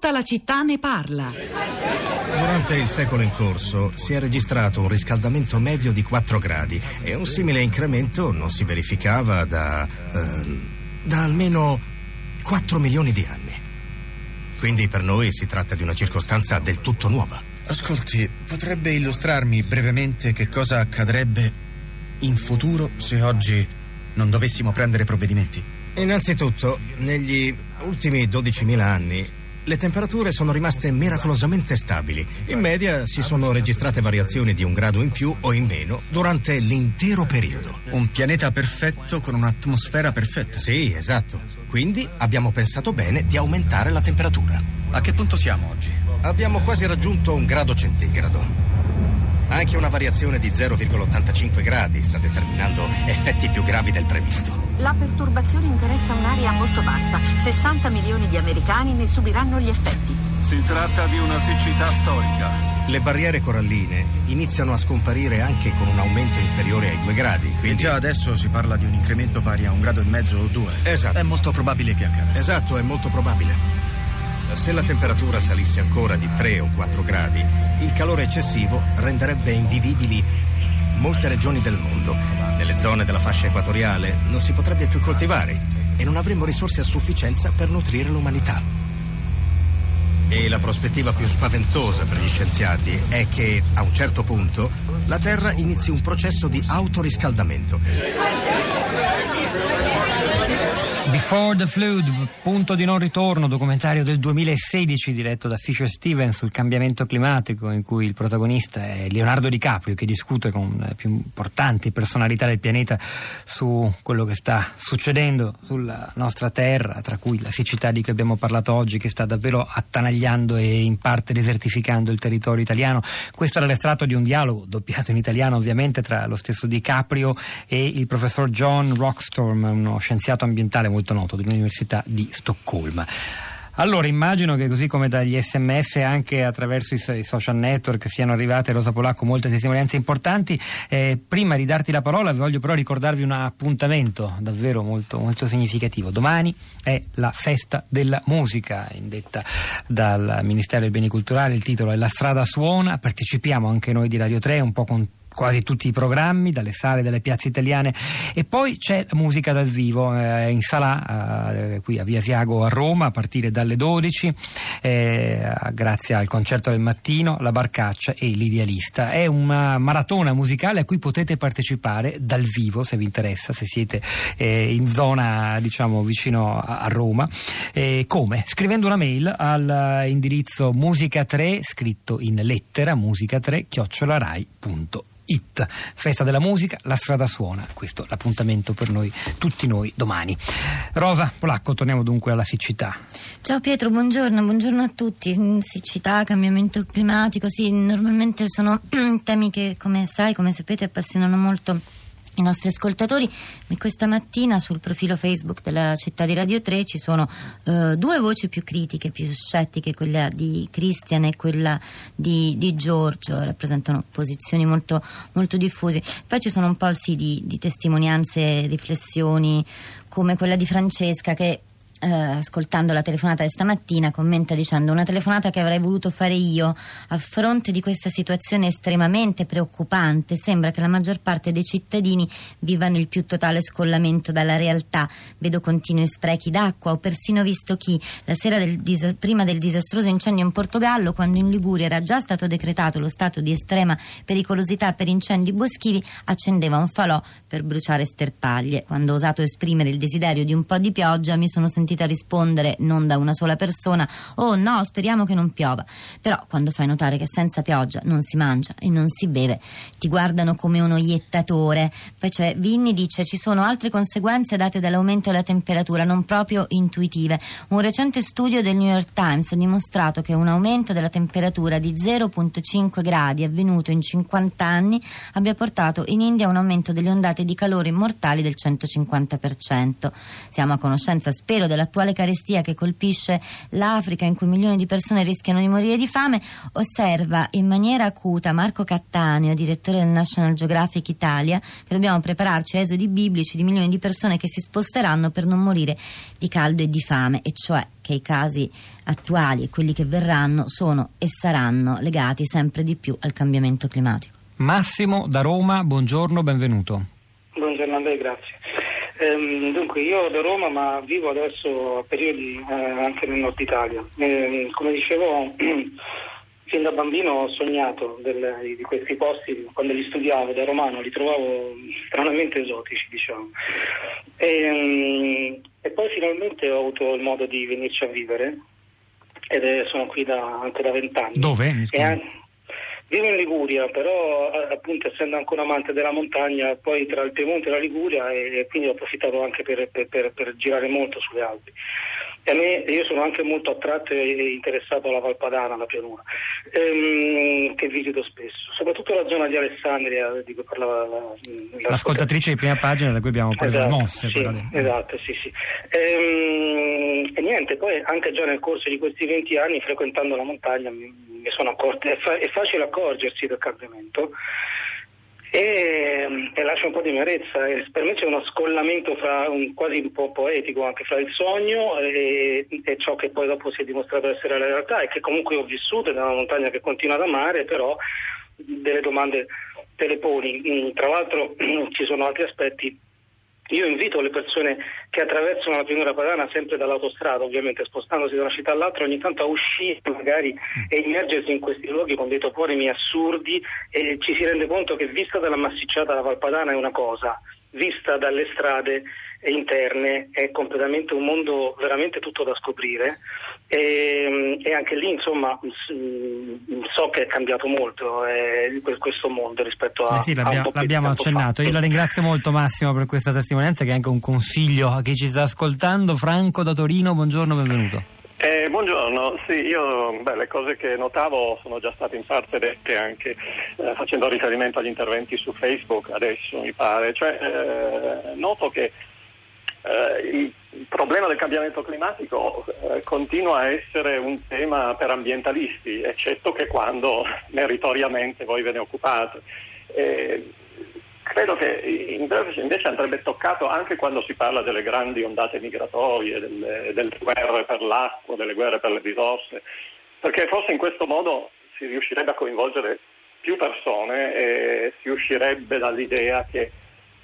Tutta la città ne parla. Durante il secolo in corso si è registrato un riscaldamento medio di 4 gradi e un simile incremento non si verificava da, eh, da almeno 4 milioni di anni. Quindi per noi si tratta di una circostanza del tutto nuova. Ascolti, potrebbe illustrarmi brevemente che cosa accadrebbe in futuro se oggi non dovessimo prendere provvedimenti? Innanzitutto, negli ultimi 12.000 anni le temperature sono rimaste miracolosamente stabili. In media si sono registrate variazioni di un grado in più o in meno durante l'intero periodo. Un pianeta perfetto con un'atmosfera perfetta. Sì, esatto. Quindi abbiamo pensato bene di aumentare la temperatura. A che punto siamo oggi? Abbiamo quasi raggiunto un grado centigrado. Anche una variazione di 0,85 gradi sta determinando effetti più gravi del previsto. La perturbazione interessa un'area molto vasta. 60 milioni di americani ne subiranno gli effetti. Si tratta di una siccità storica. Le barriere coralline iniziano a scomparire anche con un aumento inferiore ai 2 gradi. E Quindi... già adesso si parla di un incremento pari a un grado e mezzo o due. Esatto. È molto probabile che accada. Esatto, è molto probabile. Se la temperatura salisse ancora di 3 o 4 gradi, il calore eccessivo renderebbe invivibili molte regioni del mondo. Nelle zone della fascia equatoriale non si potrebbe più coltivare e non avremmo risorse a sufficienza per nutrire l'umanità. E la prospettiva più spaventosa per gli scienziati è che, a un certo punto, la Terra inizi un processo di autoriscaldamento. Before the Flood, punto di non ritorno, documentario del 2016 diretto da Fisher Stevens sul cambiamento climatico in cui il protagonista è Leonardo DiCaprio che discute con le più importanti personalità del pianeta su quello che sta succedendo sulla nostra terra, tra cui la siccità di cui abbiamo parlato oggi che sta davvero attanagliando e in parte desertificando il territorio italiano. Questo era l'estratto di un dialogo doppiato in italiano ovviamente tra lo stesso DiCaprio e il professor John Rockstorm, uno scienziato ambientale molto noto dell'Università di Stoccolma. Allora, immagino che così come dagli sms anche attraverso i, so- i social network siano arrivate Rosa Polacco molte testimonianze importanti. Eh, prima di darti la parola voglio però ricordarvi un appuntamento davvero molto, molto significativo. Domani è la festa della musica indetta dal Ministero dei Beni Culturali, il titolo è La strada suona, partecipiamo anche noi di Radio 3 un po' con quasi tutti i programmi, dalle sale, dalle piazze italiane e poi c'è musica dal vivo eh, in sala eh, qui a Via Siago a Roma a partire dalle 12 eh, grazie al concerto del mattino, la Barcaccia e l'idealista. È una maratona musicale a cui potete partecipare dal vivo se vi interessa, se siete eh, in zona diciamo vicino a, a Roma. Come? Scrivendo una mail all'indirizzo musica3 scritto in lettera musica3 chiocciolarai.it It. Festa della musica, la strada suona. Questo è l'appuntamento per noi, tutti noi, domani. Rosa Polacco, torniamo dunque alla siccità. Ciao Pietro, buongiorno, buongiorno a tutti. Mm, Siccità, cambiamento climatico, sì, normalmente sono temi che, come sai, come sapete, appassionano molto i nostri ascoltatori questa mattina sul profilo Facebook della città di Radio 3 ci sono eh, due voci più critiche, più scettiche, quella di Christian e quella di, di Giorgio, rappresentano posizioni molto, molto diffuse. Poi ci sono un po' sì, di, di testimonianze, riflessioni come quella di Francesca che eh, ascoltando la telefonata di stamattina, commenta dicendo una telefonata che avrei voluto fare io a fronte di questa situazione estremamente preoccupante. Sembra che la maggior parte dei cittadini viva nel più totale scollamento dalla realtà. Vedo continui sprechi d'acqua. Ho persino visto chi la sera del disa- prima del disastroso incendio in Portogallo, quando in Liguria era già stato decretato lo stato di estrema pericolosità per incendi boschivi, accendeva un falò per bruciare sterpaglie. Quando ho osato esprimere il desiderio di un po' di pioggia, mi sono sentita rispondere non da una sola persona oh no, speriamo che non piova. Però quando fai notare che senza pioggia non si mangia e non si beve, ti guardano come uno iettatore. Poi c'è Vinni dice ci sono altre conseguenze date dall'aumento della temperatura non proprio intuitive. Un recente studio del New York Times ha dimostrato che un aumento della temperatura di 0,5 gradi avvenuto in 50 anni abbia portato in India un aumento delle ondate di calore mortali del 150%. Siamo a conoscenza, spero, della dell'attuale carestia che colpisce l'Africa in cui milioni di persone rischiano di morire di fame, osserva in maniera acuta Marco Cattaneo, direttore del National Geographic Italia, che dobbiamo prepararci a esodi biblici di milioni di persone che si sposteranno per non morire di caldo e di fame, e cioè che i casi attuali e quelli che verranno sono e saranno legati sempre di più al cambiamento climatico. Massimo da Roma, buongiorno, benvenuto. Buongiorno a lei, grazie. Ehm, dunque, io da Roma, ma vivo adesso a periodi eh, anche nel nord Italia. Ehm, come dicevo, fin da bambino ho sognato del, di questi posti, quando li studiavo da romano li trovavo stranamente esotici, diciamo. E, e poi finalmente ho avuto il modo di venirci a vivere ed è, sono qui da, anche da vent'anni. Dove? Vivo in Liguria, però eh, appunto essendo ancora amante della montagna, poi tra il Piemonte e la Liguria e, e quindi ho approfittato anche per, per, per, per girare molto sulle Alpi. E a me, io sono anche molto attratto e interessato alla Valpadana, alla pianura, ehm, che visito spesso, soprattutto la zona di Alessandria di cui parlava la, la l'ascoltatrice di prima pagina da cui abbiamo preso esatto, le mosse. Sì, esatto, sì, sì. Ehm, e niente, poi anche già nel corso di questi 20 anni frequentando la montagna mi, mi sono accorto, è, fa- è facile accorgersi del cambiamento e, e lascia un po' di amarezza. E per me c'è uno scollamento fra un, quasi un po' poetico anche fra il sogno e, e, ciò che poi dopo si è dimostrato essere la realtà e che comunque ho vissuto nella montagna che continua ad amare, però delle domande te le poni. Mm, Tra l'altro ci sono altri aspetti io invito le persone che attraversano la pianura padana sempre dall'autostrada, ovviamente spostandosi da una città all'altra, ogni tanto a uscire magari e immergersi in questi luoghi con dei toponimi assurdi e ci si rende conto che vista dalla massicciata la Valpadana è una cosa, vista dalle strade interne è completamente un mondo veramente tutto da scoprire e, e anche lì insomma s- so che è cambiato molto eh, questo mondo rispetto a, Eh sì, a un l'abbiamo, po' più di l'abbiamo tempo accennato. fa. Io la ringrazio molto Massimo per questa testimonianza che è anche un consiglio a chi ci sta ascoltando. Franco da Torino, buongiorno, benvenuto. Eh, buongiorno, sì, io beh, le cose che notavo sono già state in parte dette anche eh, facendo riferimento agli interventi su Facebook adesso mi pare, cioè eh, noto che il problema del cambiamento climatico eh, continua a essere un tema per ambientalisti, eccetto che quando meritoriamente voi ve ne occupate. Eh, credo che invece andrebbe toccato anche quando si parla delle grandi ondate migratorie, delle, delle guerre per l'acqua, delle guerre per le risorse, perché forse in questo modo si riuscirebbe a coinvolgere più persone e si uscirebbe dall'idea che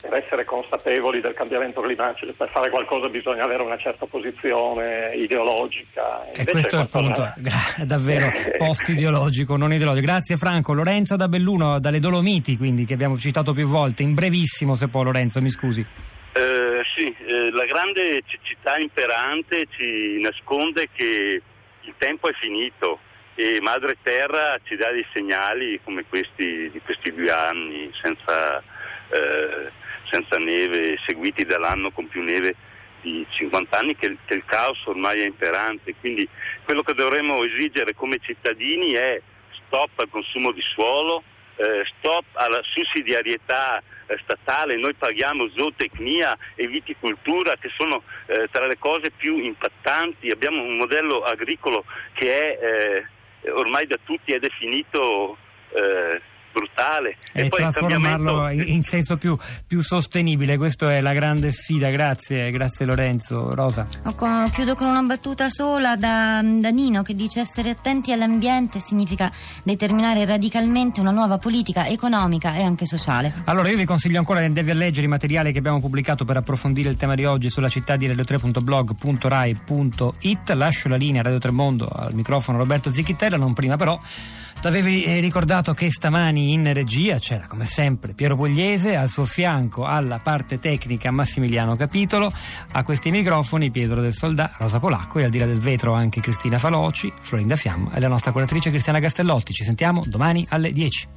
per essere consapevoli del cambiamento climatico, per fare qualcosa bisogna avere una certa posizione ideologica. E Invece questo è il punto, è davvero post-ideologico, non ideologico. Grazie Franco. Lorenzo da Belluno, dalle Dolomiti, quindi, che abbiamo citato più volte. In brevissimo, se può, Lorenzo, mi scusi. Eh, sì, eh, la grande cecità imperante ci nasconde che il tempo è finito e Madre Terra ci dà dei segnali come questi di questi due anni senza, eh, senza neve, seguiti dall'anno con più neve di 50 anni, che, che il caos ormai è imperante. Quindi quello che dovremmo esigere come cittadini è stop al consumo di suolo, eh, stop alla sussidiarietà eh, statale, noi paghiamo zootecnia e viticoltura che sono eh, tra le cose più impattanti, abbiamo un modello agricolo che è eh, ormai da tutti è definito eh, brutale E, poi il trasformarlo cambiamento- in, senso più, più sostenibile. Questa è la grande sfida. Grazie, grazie Lorenzo. Rosa. Ho co- chiudo con una battuta sola da, da Nino che dice essere attenti all'ambiente significa determinare radicalmente una nuova politica economica e anche sociale. Allora io vi consiglio ancora di andarvi a leggere i materiali che abbiamo pubblicato per approfondire il tema di oggi sulla città di radio3.blog.rai.it. Lascio la linea Radio Tremondo al microfono Roberto Zicchittella, non prima però. T'avevi eh, ricordato che stamani in regia c'era come sempre Piero Pugliese, al suo fianco alla parte tecnica Massimiliano Capitolo, a questi microfoni Pietro del Soldà, Rosa Polacco e al di là del vetro anche Cristina Faloci, Florinda Fiamma e la nostra curatrice Cristiana Castellotti. Ci sentiamo domani alle 10.